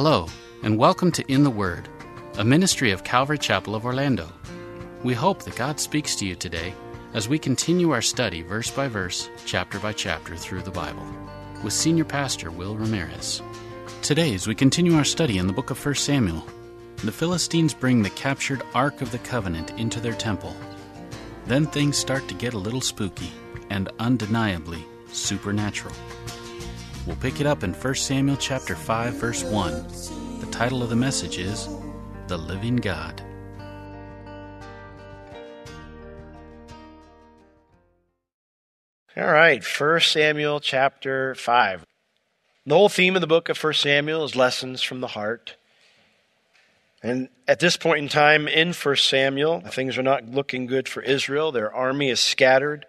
Hello, and welcome to In the Word, a ministry of Calvary Chapel of Orlando. We hope that God speaks to you today as we continue our study verse by verse, chapter by chapter through the Bible with Senior Pastor Will Ramirez. Today, as we continue our study in the book of 1 Samuel, the Philistines bring the captured Ark of the Covenant into their temple. Then things start to get a little spooky and undeniably supernatural. We'll pick it up in 1 Samuel chapter 5 verse 1. The title of the message is The Living God. All right, 1 Samuel chapter 5. The whole theme of the book of 1 Samuel is lessons from the heart. And at this point in time in 1 Samuel, things are not looking good for Israel. Their army is scattered.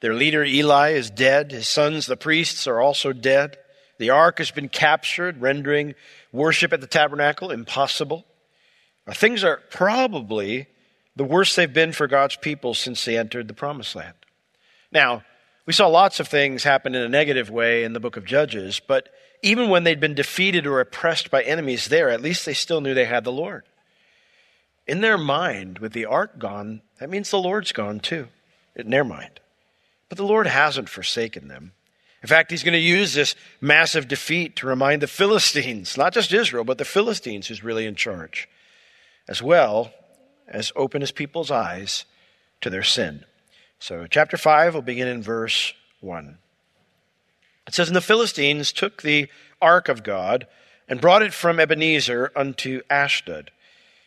Their leader Eli is dead. His sons, the priests, are also dead. The ark has been captured, rendering worship at the tabernacle impossible. Things are probably the worst they've been for God's people since they entered the promised land. Now, we saw lots of things happen in a negative way in the book of Judges, but even when they'd been defeated or oppressed by enemies there, at least they still knew they had the Lord. In their mind, with the ark gone, that means the Lord's gone too, in their mind. But the Lord hasn't forsaken them. In fact, he's going to use this massive defeat to remind the Philistines, not just Israel, but the Philistines who's really in charge, as well as open his people's eyes to their sin. So, chapter 5 will begin in verse 1. It says, And the Philistines took the ark of God and brought it from Ebenezer unto Ashdod.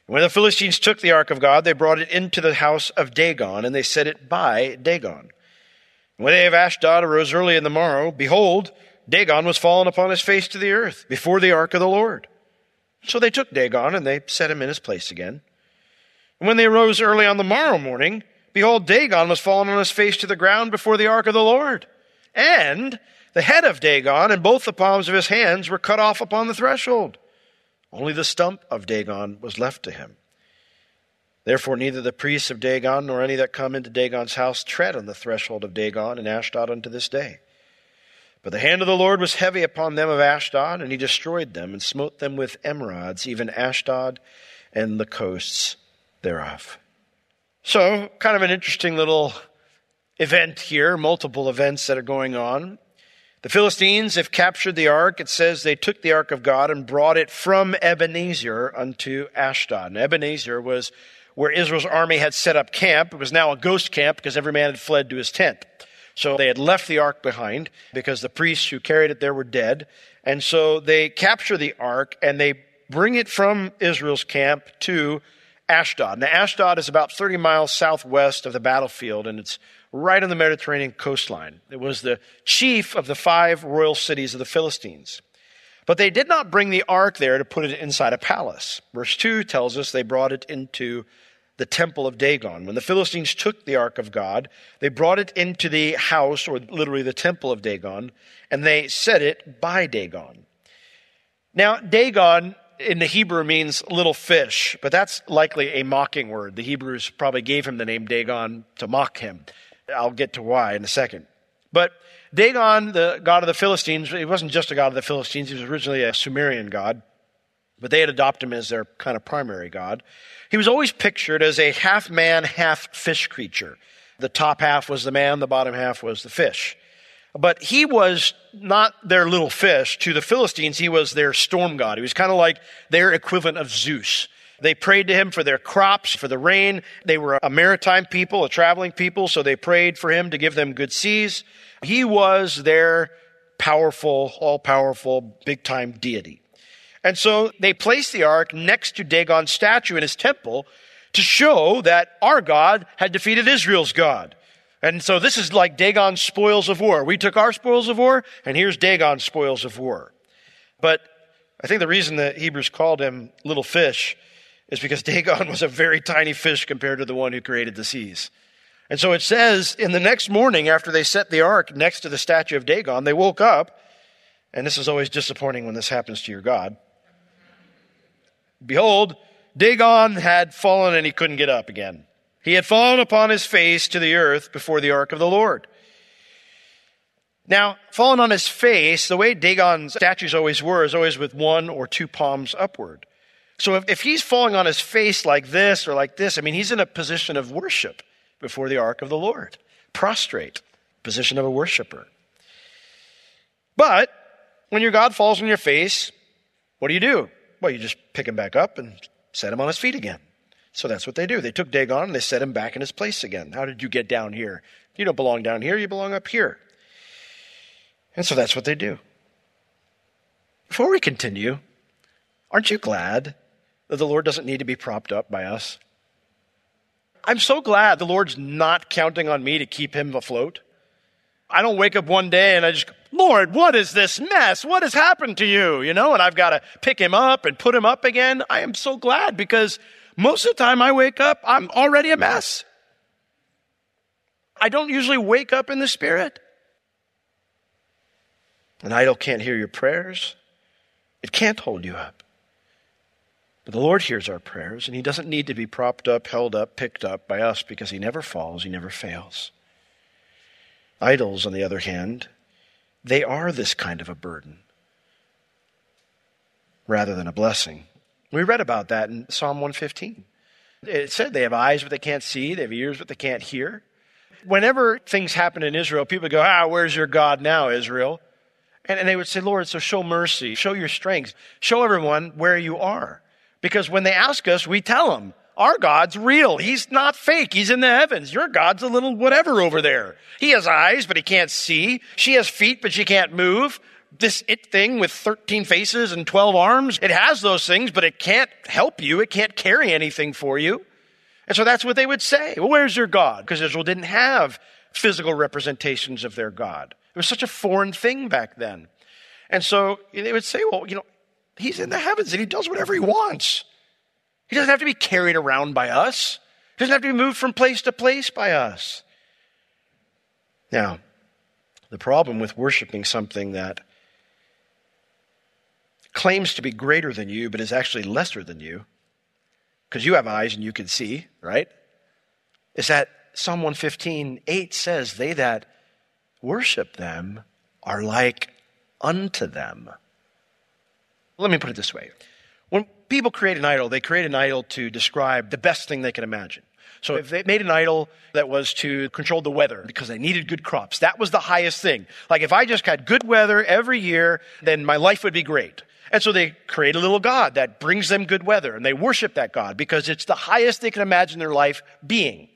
And when the Philistines took the ark of God, they brought it into the house of Dagon, and they set it by Dagon. When of Ashdod arose early in the morrow, behold, Dagon was fallen upon his face to the earth before the ark of the Lord. So they took Dagon, and they set him in his place again. And when they arose early on the morrow morning, Behold, Dagon was fallen on his face to the ground before the ark of the Lord. And the head of Dagon and both the palms of his hands were cut off upon the threshold. Only the stump of Dagon was left to him. Therefore, neither the priests of Dagon nor any that come into Dagon's house tread on the threshold of Dagon and Ashdod unto this day. But the hand of the Lord was heavy upon them of Ashdod, and he destroyed them and smote them with emerods, even Ashdod and the coasts thereof. So, kind of an interesting little event here, multiple events that are going on. The Philistines have captured the ark. It says they took the ark of God and brought it from Ebenezer unto Ashdod. And Ebenezer was where Israel's army had set up camp. It was now a ghost camp because every man had fled to his tent. So they had left the ark behind because the priests who carried it there were dead. And so they capture the ark and they bring it from Israel's camp to Ashdod. Now, Ashdod is about 30 miles southwest of the battlefield, and it's right on the Mediterranean coastline. It was the chief of the five royal cities of the Philistines. But they did not bring the ark there to put it inside a palace. Verse 2 tells us they brought it into the temple of Dagon. When the Philistines took the ark of God, they brought it into the house, or literally the temple of Dagon, and they set it by Dagon. Now, Dagon in the Hebrew means little fish, but that's likely a mocking word. The Hebrews probably gave him the name Dagon to mock him. I'll get to why in a second. But Dagon, the god of the Philistines, he wasn't just a god of the Philistines, he was originally a Sumerian god, but they had adopted him as their kind of primary god. He was always pictured as a half man, half fish creature. The top half was the man, the bottom half was the fish. But he was not their little fish. To the Philistines, he was their storm god. He was kind of like their equivalent of Zeus. They prayed to him for their crops, for the rain. They were a maritime people, a traveling people, so they prayed for him to give them good seas. He was their powerful, all powerful, big time deity. And so they placed the ark next to Dagon's statue in his temple to show that our God had defeated Israel's God. And so this is like Dagon's spoils of war. We took our spoils of war, and here's Dagon's spoils of war. But I think the reason that Hebrews called him little fish is because Dagon was a very tiny fish compared to the one who created the seas. And so it says in the next morning after they set the ark next to the statue of Dagon, they woke up, and this is always disappointing when this happens to your God. Behold, Dagon had fallen and he couldn't get up again. He had fallen upon his face to the earth before the ark of the Lord. Now, fallen on his face, the way Dagon's statues always were, is always with one or two palms upward. So if, if he's falling on his face like this or like this, I mean, he's in a position of worship before the ark of the Lord. Prostrate, position of a worshiper. But when your God falls on your face, what do you do? Well, you just pick him back up and set him on his feet again. So that's what they do. They took Dagon and they set him back in his place again. How did you get down here? You don't belong down here, you belong up here. And so that's what they do. Before we continue, aren't you glad that the Lord doesn't need to be propped up by us? I'm so glad the Lord's not counting on me to keep him afloat. I don't wake up one day and I just, Lord, what is this mess? What has happened to you? You know, and I've got to pick him up and put him up again. I am so glad because most of the time I wake up, I'm already a mess. I don't usually wake up in the spirit. An idol can't hear your prayers. It can't hold you up. The Lord hears our prayers, and He doesn't need to be propped up, held up, picked up by us because He never falls, He never fails. Idols, on the other hand, they are this kind of a burden rather than a blessing. We read about that in Psalm 115. It said they have eyes, but they can't see, they have ears, but they can't hear. Whenever things happen in Israel, people go, Ah, where's your God now, Israel? And, and they would say, Lord, so show mercy, show your strength, show everyone where you are. Because when they ask us, we tell them, our God's real. He's not fake. He's in the heavens. Your God's a little whatever over there. He has eyes, but he can't see. She has feet, but she can't move. This it thing with 13 faces and 12 arms, it has those things, but it can't help you. It can't carry anything for you. And so that's what they would say. Well, where's your God? Because Israel didn't have physical representations of their God. It was such a foreign thing back then. And so they would say, well, you know, he's in the heavens and he does whatever he wants. He doesn't have to be carried around by us. He doesn't have to be moved from place to place by us. Now, the problem with worshiping something that claims to be greater than you, but is actually lesser than you, because you have eyes and you can see, right? Is that Psalm 115, 8 says, They that worship them are like unto them. Let me put it this way. When people create an idol, they create an idol to describe the best thing they can imagine. So if they made an idol that was to control the weather because they needed good crops, that was the highest thing. Like if I just had good weather every year, then my life would be great. And so they create a little God that brings them good weather and they worship that God because it's the highest they can imagine their life being.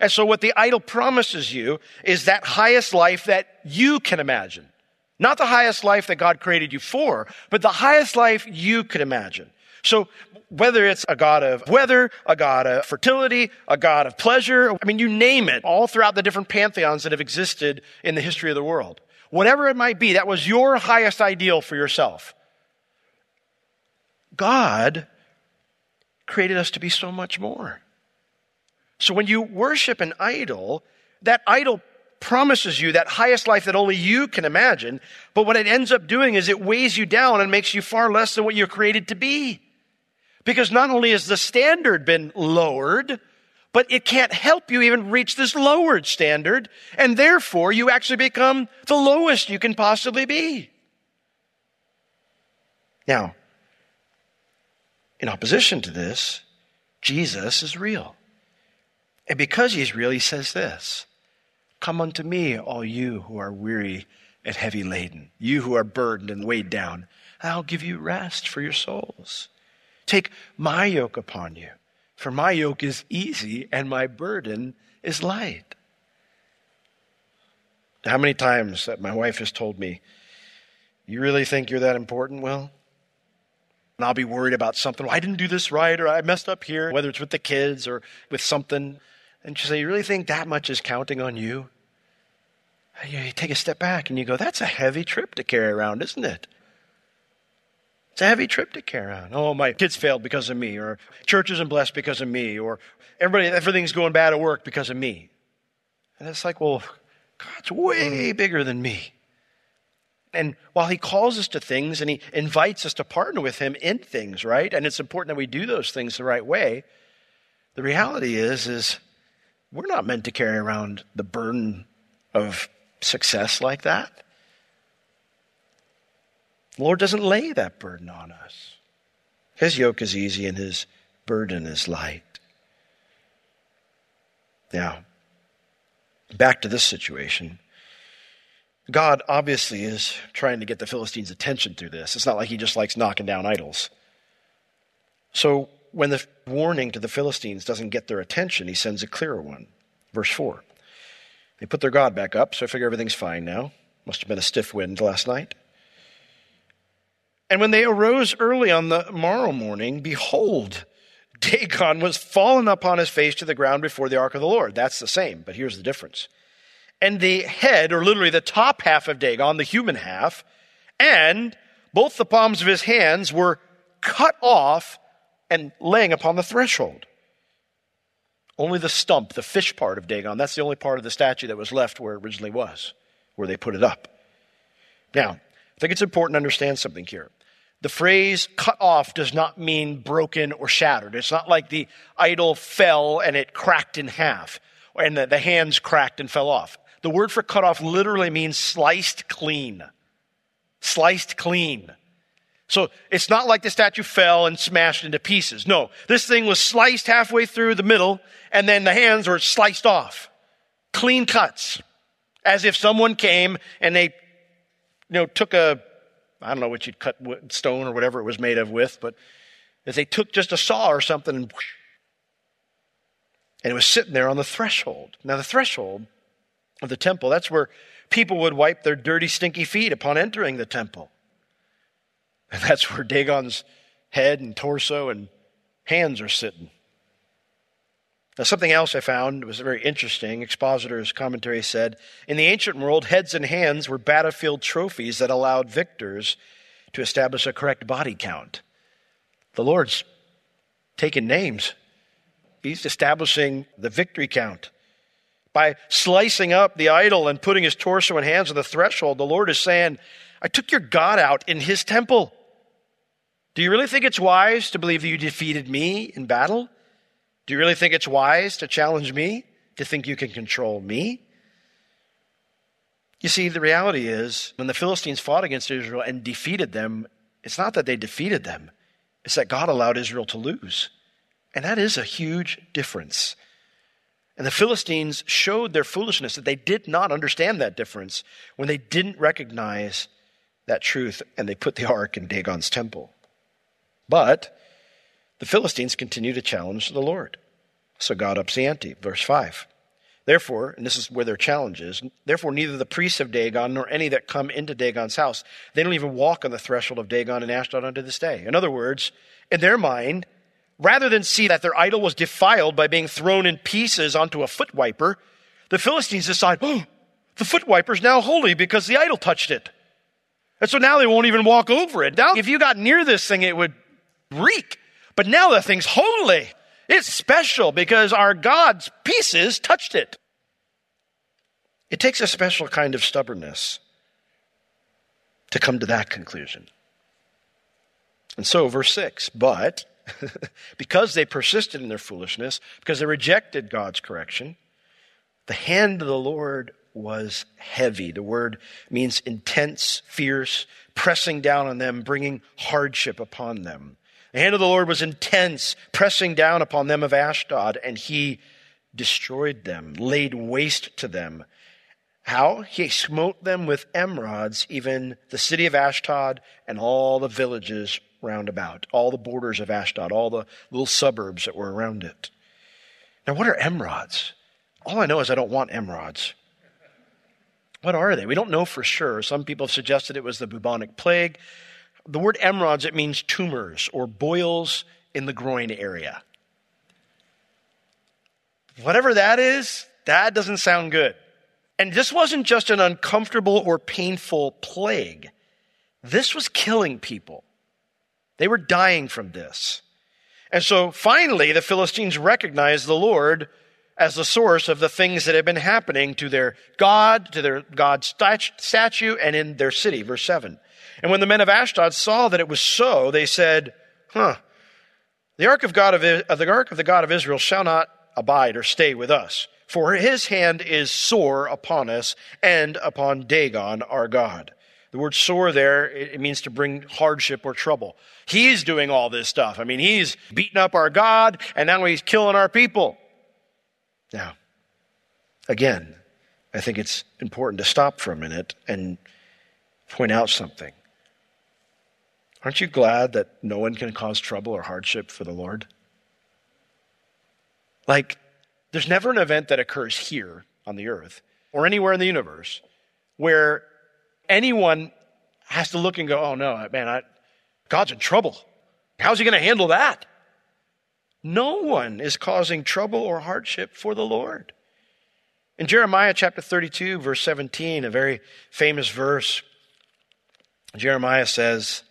And so what the idol promises you is that highest life that you can imagine. Not the highest life that God created you for, but the highest life you could imagine. So whether it's a God of weather, a God of fertility, a God of pleasure, I mean, you name it, all throughout the different pantheons that have existed in the history of the world. Whatever it might be, that was your highest ideal for yourself. God created us to be so much more. So when you worship an idol, that idol promises you that highest life that only you can imagine, but what it ends up doing is it weighs you down and makes you far less than what you're created to be. Because not only has the standard been lowered, but it can't help you even reach this lowered standard, and therefore you actually become the lowest you can possibly be. Now, in opposition to this, Jesus is real. And because he's real, he says this Come unto me, all you who are weary and heavy laden, you who are burdened and weighed down. I'll give you rest for your souls. Take my yoke upon you, for my yoke is easy and my burden is light. How many times that my wife has told me, You really think you're that important? Well, and I'll be worried about something. Well, I didn't do this right, or I messed up here, whether it's with the kids or with something. And she say, You really think that much is counting on you? And you take a step back and you go, That's a heavy trip to carry around, isn't it? It's a heavy trip to carry around. Oh, my kids failed because of me, or church isn't blessed because of me, or everybody, everything's going bad at work because of me. And it's like, well, God's way bigger than me. And while he calls us to things and he invites us to partner with him in things, right? And it's important that we do those things the right way. The reality is is we're not meant to carry around the burden of success like that. The Lord doesn't lay that burden on us. His yoke is easy and his burden is light. Now, back to this situation. God obviously is trying to get the Philistines' attention through this. It's not like he just likes knocking down idols. So when the warning to the Philistines doesn't get their attention, he sends a clearer one. Verse 4. They put their God back up, so I figure everything's fine now. Must have been a stiff wind last night. And when they arose early on the morrow morning, behold, Dagon was fallen upon his face to the ground before the ark of the Lord. That's the same, but here's the difference and the head, or literally the top half of Dagon, the human half, and both the palms of his hands were cut off and laying upon the threshold. Only the stump, the fish part of Dagon, that's the only part of the statue that was left where it originally was, where they put it up. Now, I think it's important to understand something here. The phrase cut off does not mean broken or shattered. It's not like the idol fell and it cracked in half and the, the hands cracked and fell off. The word for cut off literally means sliced clean. Sliced clean. So it's not like the statue fell and smashed into pieces. No, this thing was sliced halfway through the middle, and then the hands were sliced off. Clean cuts. As if someone came and they, you know, took a, I don't know what you'd cut stone or whatever it was made of with, but if they took just a saw or something and, and it was sitting there on the threshold. Now the threshold of the temple. That's where people would wipe their dirty, stinky feet upon entering the temple. And that's where Dagon's head and torso and hands are sitting. Now, something else I found was very interesting. Expositor's commentary said In the ancient world, heads and hands were battlefield trophies that allowed victors to establish a correct body count. The Lord's taking names, He's establishing the victory count. By slicing up the idol and putting his torso and hands on the threshold, the Lord is saying, I took your God out in his temple. Do you really think it's wise to believe that you defeated me in battle? Do you really think it's wise to challenge me, to think you can control me? You see, the reality is, when the Philistines fought against Israel and defeated them, it's not that they defeated them, it's that God allowed Israel to lose. And that is a huge difference. And the Philistines showed their foolishness that they did not understand that difference when they didn't recognize that truth and they put the ark in Dagon's temple. But the Philistines continue to challenge the Lord. So God ups the ante. Verse 5. Therefore, and this is where their challenge is, therefore neither the priests of Dagon nor any that come into Dagon's house, they don't even walk on the threshold of Dagon and Ashdod unto this day. In other words, in their mind, rather than see that their idol was defiled by being thrown in pieces onto a foot wiper, the Philistines decide, oh, the foot wiper is now holy because the idol touched it. And so now they won't even walk over it. Now, if you got near this thing, it would reek. But now the thing's holy. It's special because our God's pieces touched it. It takes a special kind of stubbornness to come to that conclusion. And so, verse 6 But because they persisted in their foolishness, because they rejected God's correction, the hand of the Lord was heavy. The word means intense, fierce, pressing down on them, bringing hardship upon them. The hand of the Lord was intense, pressing down upon them of Ashdod, and he destroyed them, laid waste to them. How? He smote them with emerods, even the city of Ashdod and all the villages round about, all the borders of Ashdod, all the little suburbs that were around it. Now, what are emerods? All I know is I don't want emerods. What are they? We don't know for sure. Some people have suggested it was the bubonic plague. The word emerods, it means tumors or boils in the groin area. Whatever that is, that doesn't sound good. And this wasn't just an uncomfortable or painful plague. This was killing people. They were dying from this. And so finally, the Philistines recognized the Lord as the source of the things that had been happening to their God, to their God's statue, and in their city. Verse 7. And when the men of Ashdod saw that it was so, they said, Huh, the ark of, God of, the ark of the God of Israel shall not abide or stay with us, for his hand is sore upon us and upon Dagon our God. The word sore there, it means to bring hardship or trouble. He's doing all this stuff. I mean, he's beating up our God and now he's killing our people. Now, again, I think it's important to stop for a minute and point out something. Aren't you glad that no one can cause trouble or hardship for the Lord? Like, there's never an event that occurs here on the earth or anywhere in the universe where anyone has to look and go, oh no, man, I, God's in trouble. How's he going to handle that? No one is causing trouble or hardship for the Lord. In Jeremiah chapter 32, verse 17, a very famous verse, Jeremiah says,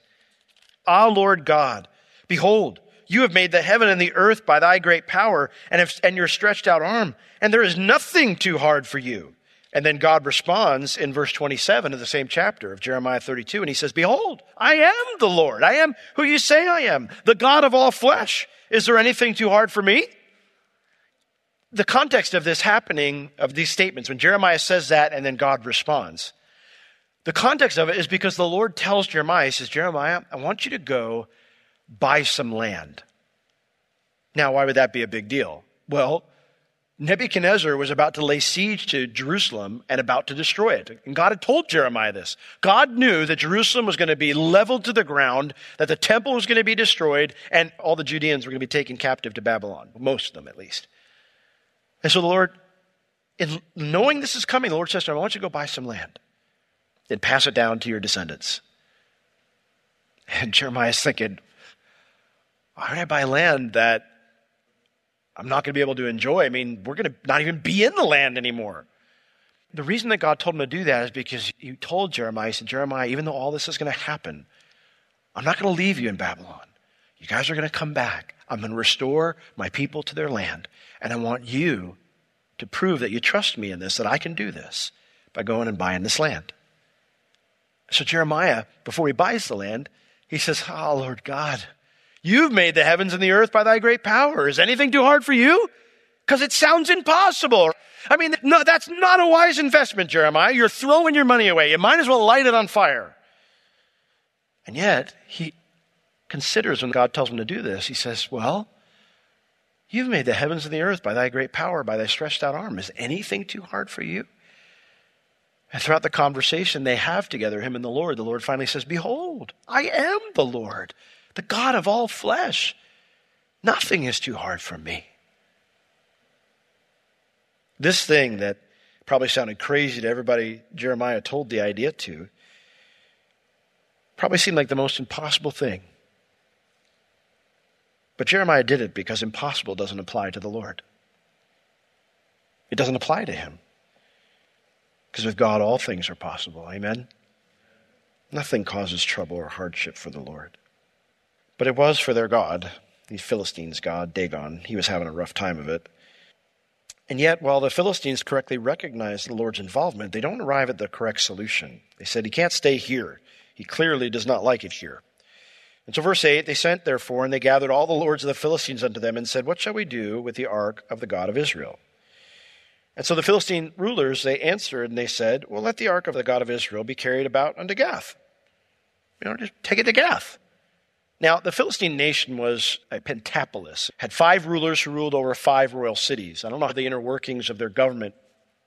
Ah, Lord God, behold, you have made the heaven and the earth by thy great power and, have, and your stretched out arm, and there is nothing too hard for you. And then God responds in verse 27 of the same chapter of Jeremiah 32, and he says, Behold, I am the Lord. I am who you say I am, the God of all flesh. Is there anything too hard for me? The context of this happening, of these statements, when Jeremiah says that and then God responds, the context of it is because the Lord tells Jeremiah, He says, Jeremiah, I want you to go buy some land. Now, why would that be a big deal? Well, Nebuchadnezzar was about to lay siege to Jerusalem and about to destroy it. And God had told Jeremiah this. God knew that Jerusalem was going to be leveled to the ground, that the temple was going to be destroyed, and all the Judeans were going to be taken captive to Babylon, most of them at least. And so the Lord, in knowing this is coming, the Lord says to him, I want you to go buy some land and pass it down to your descendants. And Jeremiah's thinking, why would I buy land that I'm not going to be able to enjoy. I mean, we're going to not even be in the land anymore. The reason that God told him to do that is because he told Jeremiah, he said, Jeremiah, even though all this is going to happen, I'm not going to leave you in Babylon. You guys are going to come back. I'm going to restore my people to their land. And I want you to prove that you trust me in this, that I can do this by going and buying this land. So Jeremiah, before he buys the land, he says, Oh, Lord God, You've made the heavens and the earth by thy great power. Is anything too hard for you? Because it sounds impossible. I mean, no, that's not a wise investment, Jeremiah. You're throwing your money away. You might as well light it on fire. And yet, he considers when God tells him to do this, he says, Well, you've made the heavens and the earth by thy great power, by thy stretched out arm. Is anything too hard for you? And throughout the conversation they have together, him and the Lord, the Lord finally says, Behold, I am the Lord the God of all flesh. Nothing is too hard for me. This thing that probably sounded crazy to everybody Jeremiah told the idea to probably seemed like the most impossible thing. But Jeremiah did it because impossible doesn't apply to the Lord. It doesn't apply to him. Because with God, all things are possible. Amen? Nothing causes trouble or hardship for the Lord. But it was for their God, the Philistines' God, Dagon. He was having a rough time of it. And yet, while the Philistines correctly recognized the Lord's involvement, they don't arrive at the correct solution. They said, He can't stay here. He clearly does not like it here. And so, verse 8 they sent, therefore, and they gathered all the lords of the Philistines unto them and said, What shall we do with the ark of the God of Israel? And so the Philistine rulers, they answered and they said, Well, let the ark of the God of Israel be carried about unto Gath. You know, just take it to Gath. Now, the Philistine nation was a pentapolis, had five rulers who ruled over five royal cities. I don't know the inner workings of their government,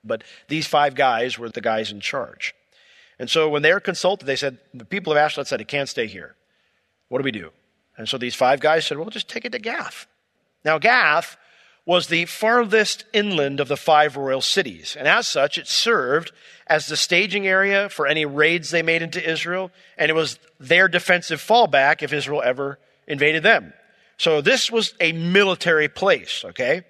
but these five guys were the guys in charge. And so when they were consulted, they said, the people of Ashdod said, it can't stay here. What do we do? And so these five guys said, well, just take it to Gath. Now, Gath was the farthest inland of the five royal cities. And as such, it served as the staging area for any raids they made into Israel. And it was their defensive fallback if Israel ever invaded them. So this was a military place, okay?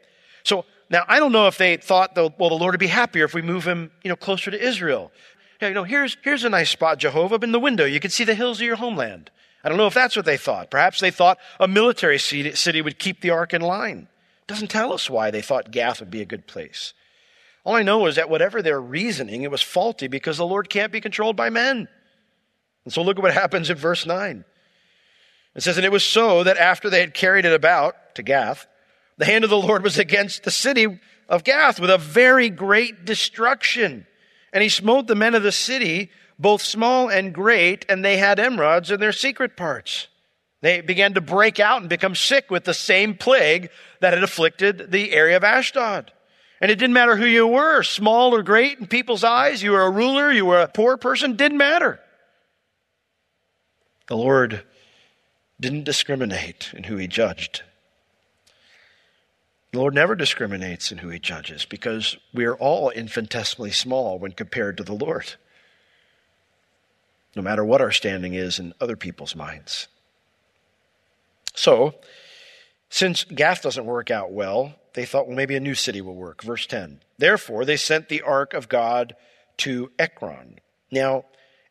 So now I don't know if they thought, well, the Lord would be happier if we move him, you know, closer to Israel. You know, here's, here's a nice spot, Jehovah, in the window. You can see the hills of your homeland. I don't know if that's what they thought. Perhaps they thought a military city would keep the ark in line. Doesn't tell us why they thought Gath would be a good place. All I know is that whatever their reasoning, it was faulty because the Lord can't be controlled by men. And so look at what happens in verse 9. It says, And it was so that after they had carried it about to Gath, the hand of the Lord was against the city of Gath with a very great destruction. And he smote the men of the city, both small and great, and they had emerods in their secret parts. They began to break out and become sick with the same plague that had afflicted the area of Ashdod. And it didn't matter who you were, small or great in people's eyes, you were a ruler, you were a poor person, didn't matter. The Lord didn't discriminate in who he judged. The Lord never discriminates in who he judges because we are all infinitesimally small when compared to the Lord, no matter what our standing is in other people's minds. So, since Gath doesn't work out well, they thought, well, maybe a new city will work. Verse 10. Therefore, they sent the ark of God to Ekron. Now,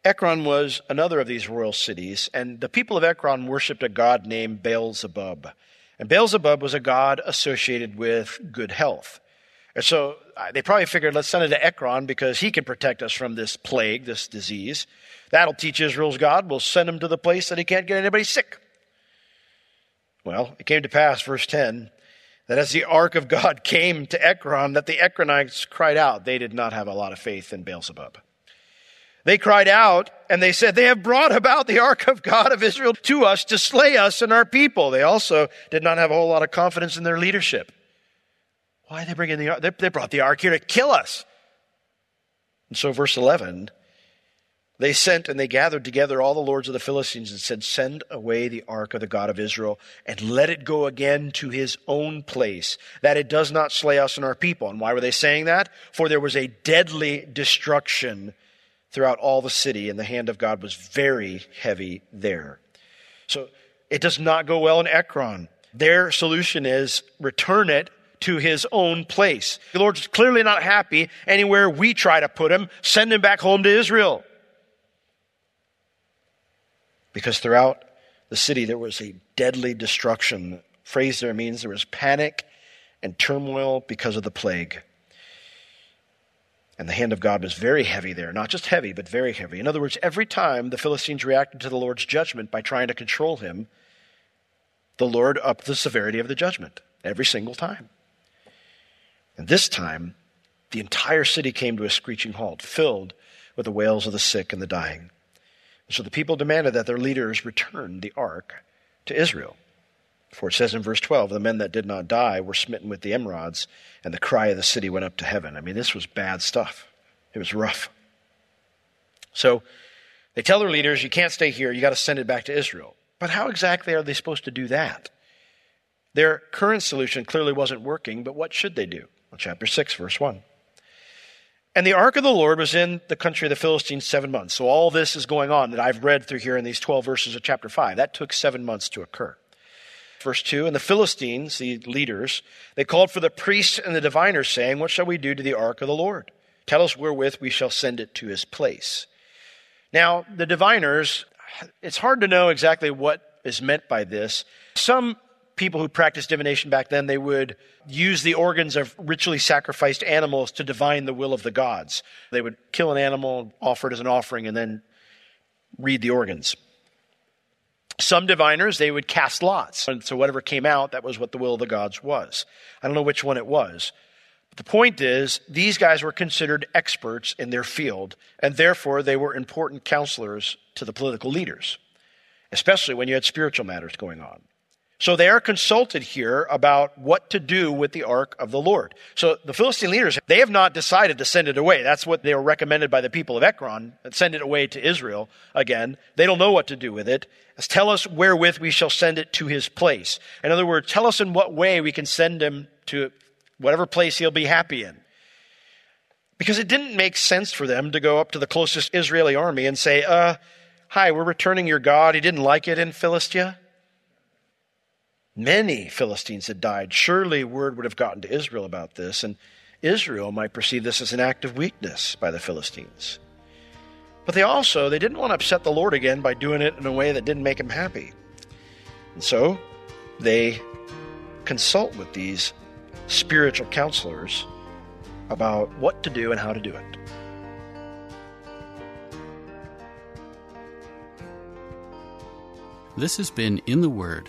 Ekron was another of these royal cities, and the people of Ekron worshipped a god named Beelzebub. And Beelzebub was a god associated with good health. And so uh, they probably figured, let's send it to Ekron because he can protect us from this plague, this disease. That'll teach Israel's God. We'll send him to the place that he can't get anybody sick. Well, it came to pass, verse 10, that as the ark of God came to Ekron, that the Ekronites cried out. They did not have a lot of faith in Beelzebub. They cried out and they said, They have brought about the ark of God of Israel to us to slay us and our people. They also did not have a whole lot of confidence in their leadership. Why are they bringing the ark? They brought the ark here to kill us. And so, verse 11, they sent and they gathered together all the lords of the Philistines and said, Send away the ark of the God of Israel and let it go again to his own place, that it does not slay us and our people. And why were they saying that? For there was a deadly destruction throughout all the city, and the hand of God was very heavy there. So it does not go well in Ekron. Their solution is return it to his own place. The Lord's clearly not happy anywhere we try to put him. Send him back home to Israel. Because throughout the city there was a deadly destruction. The phrase there means there was panic and turmoil because of the plague. And the hand of God was very heavy there. Not just heavy, but very heavy. In other words, every time the Philistines reacted to the Lord's judgment by trying to control him, the Lord upped the severity of the judgment every single time. And this time, the entire city came to a screeching halt, filled with the wails of the sick and the dying. So the people demanded that their leaders return the ark to Israel. For it says in verse 12, the men that did not die were smitten with the emerods, and the cry of the city went up to heaven. I mean, this was bad stuff. It was rough. So they tell their leaders, you can't stay here, you got to send it back to Israel. But how exactly are they supposed to do that? Their current solution clearly wasn't working, but what should they do? Well, chapter 6, verse 1. And the ark of the Lord was in the country of the Philistines seven months. So all this is going on that I've read through here in these 12 verses of chapter 5. That took seven months to occur. Verse 2 And the Philistines, the leaders, they called for the priests and the diviners, saying, What shall we do to the ark of the Lord? Tell us wherewith we shall send it to his place. Now, the diviners, it's hard to know exactly what is meant by this. Some people who practiced divination back then, they would use the organs of ritually sacrificed animals to divine the will of the gods. They would kill an animal, offer it as an offering, and then read the organs. Some diviners, they would cast lots. And so whatever came out, that was what the will of the gods was. I don't know which one it was. But the point is, these guys were considered experts in their field, and therefore they were important counselors to the political leaders, especially when you had spiritual matters going on. So they are consulted here about what to do with the ark of the Lord. So the Philistine leaders, they have not decided to send it away. That's what they were recommended by the people of Ekron, send it away to Israel again. They don't know what to do with it. Tell us wherewith we shall send it to his place. In other words, tell us in what way we can send him to whatever place he'll be happy in. Because it didn't make sense for them to go up to the closest Israeli army and say, uh, hi, we're returning your God. He didn't like it in Philistia. Many Philistines had died. Surely word would have gotten to Israel about this, and Israel might perceive this as an act of weakness by the Philistines. But they also they didn't want to upset the Lord again by doing it in a way that didn't make him happy. And so they consult with these spiritual counselors about what to do and how to do it. This has been In the Word